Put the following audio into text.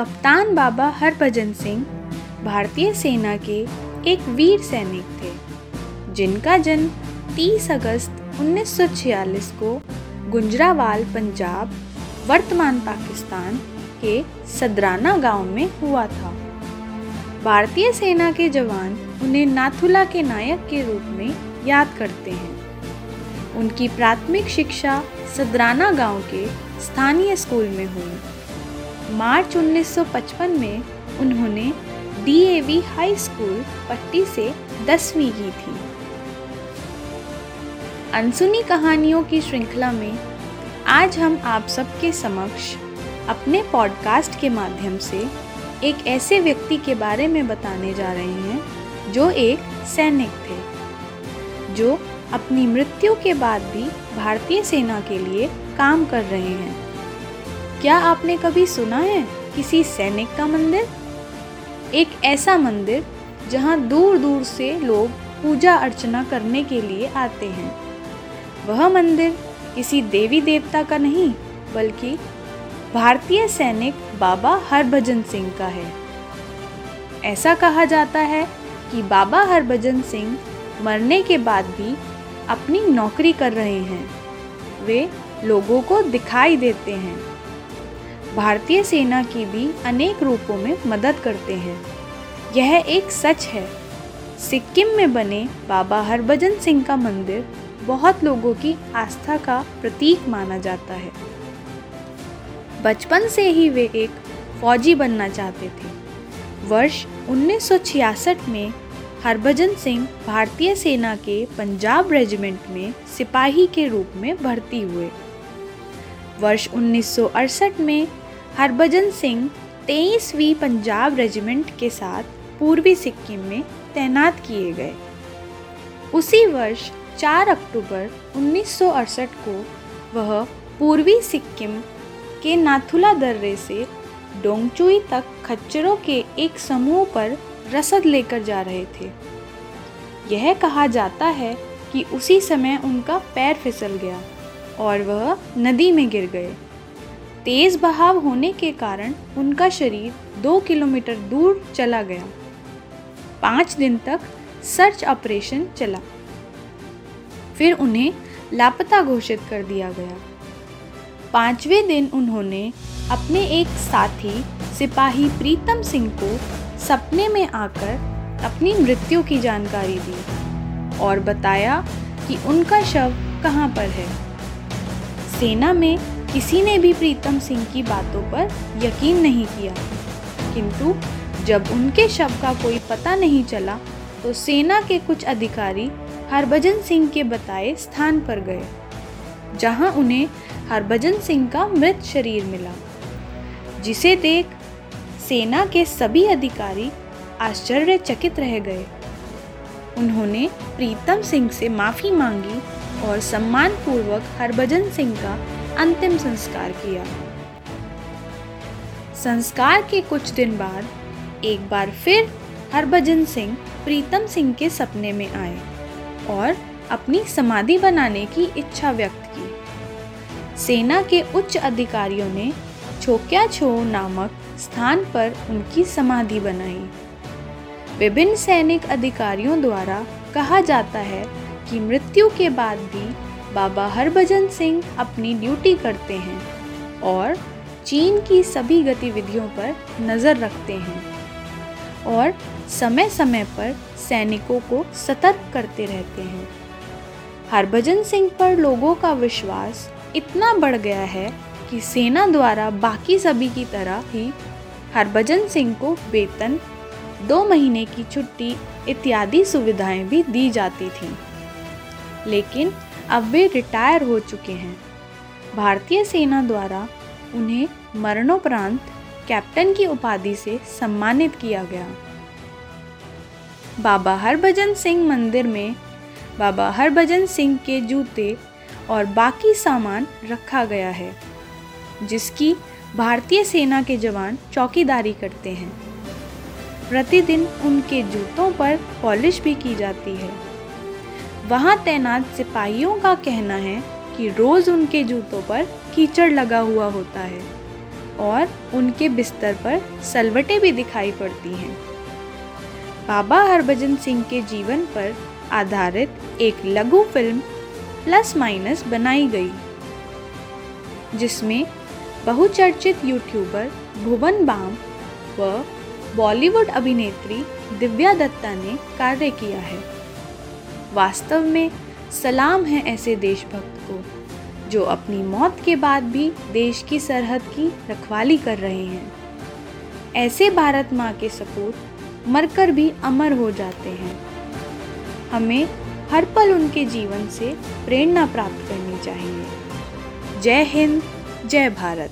कप्तान बाबा हरभजन सिंह भारतीय सेना के एक वीर सैनिक थे, जिनका जन्म 30 अगस्त 1946 को गुंजरावाल, पंजाब, वर्तमान पाकिस्तान के सदराना गाँव में हुआ था। भारतीय सेना के जवान उन्हें नाथुला के नायक के रूप में याद करते हैं। उनकी प्राथमिक शिक्षा सदराना गाँव के स्थानीय स्कूल में हुई। मार्च 1955 में उन्होंने डीएवी हाई स्कूल पट्टी से दसवीं की थी। अनसुनी कहानियों की श्रृंखला में आज हम आप सबके समक्ष अपने पॉडकास्ट के माध्यम से एक ऐसे व्यक्ति के बारे में बताने जा रहे हैं जो एक सैनिक थे, जो अपनी मृत्यु के बाद भी भारतीय सेना के लिए काम कर रहे हैं। क्या आपने कभी सुना है किसी सैनिक का मंदिर? एक ऐसा मंदिर जहाँ दूर दूर से लोग पूजा अर्चना करने के लिए आते हैं। वह मंदिर किसी देवी देवता का नहीं, बल्कि भारतीय सैनिक बाबा हरभजन सिंह का है। ऐसा कहा जाता है कि बाबा हरभजन सिंह मरने के बाद भी अपनी नौकरी कर रहे हैं। वे लोगों को दिखाई देते हैं। भारतीय सेना की भी अनेक रूपों में मदद करते हैं। यह एक सच है। सिक्किम में बने बाबा हरभजन सिंह का मंदिर बहुत लोगों की आस्था का प्रतीक माना जाता है। बचपन से ही वे एक फौजी बनना चाहते थे। वर्ष 1966 में हरभजन सिंह भारतीय सेना के पंजाब रेजिमेंट में सिपाही के रूप में भर्ती हुए। वर्ष 1968 में हरभजन सिंह तेईसवीं पंजाब रेजिमेंट के साथ पूर्वी सिक्किम में तैनात किए गए। उसी वर्ष 4 अक्टूबर 1968 को वह पूर्वी सिक्किम के नाथुला दर्रे से डोंगचुई तक खच्चरों के एक समूह पर रसद लेकर जा रहे थे। यह कहा जाता है कि उसी समय उनका पैर फिसल गया और वह नदी में गिर गए। तेज बहाव होने के कारण उनका शरीर दो किलोमीटर दूर चला गया। पाँच दिन तक सर्च ऑपरेशन चला। फिर उन्हें लापता घोषित कर दिया गया। पाँचवें दिन उन्होंने अपने एक साथी, सिपाही प्रीतम सिंह को सपने में आकर अपनी मृत्यु की जानकारी दी और बताया कि उनका शव कहाँ पर है। सेना में किसी ने भी प्रीतम सिंह की बातों पर यकीन नहीं किया। किंतु जब उनके शव का कोई पता नहीं चला तो सेना के कुछ अधिकारी हरभजन सिंह के बताए स्थान पर गए, जहाँ उन्हें हरभजन सिंह का मृत शरीर मिला, जिसे देख सेना के सभी अधिकारी आश्चर्यचकित रह गए। उन्होंने प्रीतम सिंह से माफ़ी मांगी और सम्मानपूर्वक हरभजन सिंह का अंतिम संस्कार किया। संस्कार के कुछ दिन बाद, एक बार फिर, हरभजन सिंह प्रीतम सिंह के सपने में आए और अपनी समाधि बनाने की इच्छा व्यक्त की। सेना के उच्च अधिकारियों ने छोक्या छो नामक स्थान पर उनकी समाधि बनाई। विभिन्न सैनिक अधिकारियों द्वारा कहा जाता है कि मृत्यु के बाद भी बाबा हरभजन सिंह अपनी ड्यूटी करते हैं और चीन की सभी गतिविधियों पर नज़र रखते हैं और समय समय पर सैनिकों को सतर्क करते रहते हैं। हरभजन सिंह पर लोगों का विश्वास इतना बढ़ गया है कि सेना द्वारा बाकी सभी की तरह ही हरभजन सिंह को वेतन, दो महीने की छुट्टी इत्यादि सुविधाएँ भी दी जाती थीं। लेकिन अब वे रिटायर हो चुके हैं। भारतीय सेना द्वारा उन्हें मरणोपरांत कैप्टन की उपाधि से सम्मानित किया गया। बाबा हरभजन सिंह मंदिर में बाबा हरभजन सिंह के जूते और बाकी सामान रखा गया है, जिसकी भारतीय सेना के जवान चौकीदारी करते हैं। प्रतिदिन उनके जूतों पर पॉलिश भी की जाती है। वहाँ तैनात सिपाहियों का कहना है कि रोज़ उनके जूतों पर कीचड़ लगा हुआ होता है और उनके बिस्तर पर सलवटें भी दिखाई पड़ती हैं। बाबा हरभजन सिंह के जीवन पर आधारित एक लघु फ़िल्म प्लस माइनस बनाई गई, जिसमें बहुचर्चित यूट्यूबर भुवन बाम व बॉलीवुड अभिनेत्री दिव्या दत्ता ने कार्य किया है। वास्तव में सलाम है ऐसे देशभक्त को, जो अपनी मौत के बाद भी देश की सरहद की रखवाली कर रहे हैं। ऐसे भारत माँ के सपूत मरकर भी अमर हो जाते हैं। हमें हर पल उनके जीवन से प्रेरणा प्राप्त करनी चाहिए। जय हिंद, जय भारत।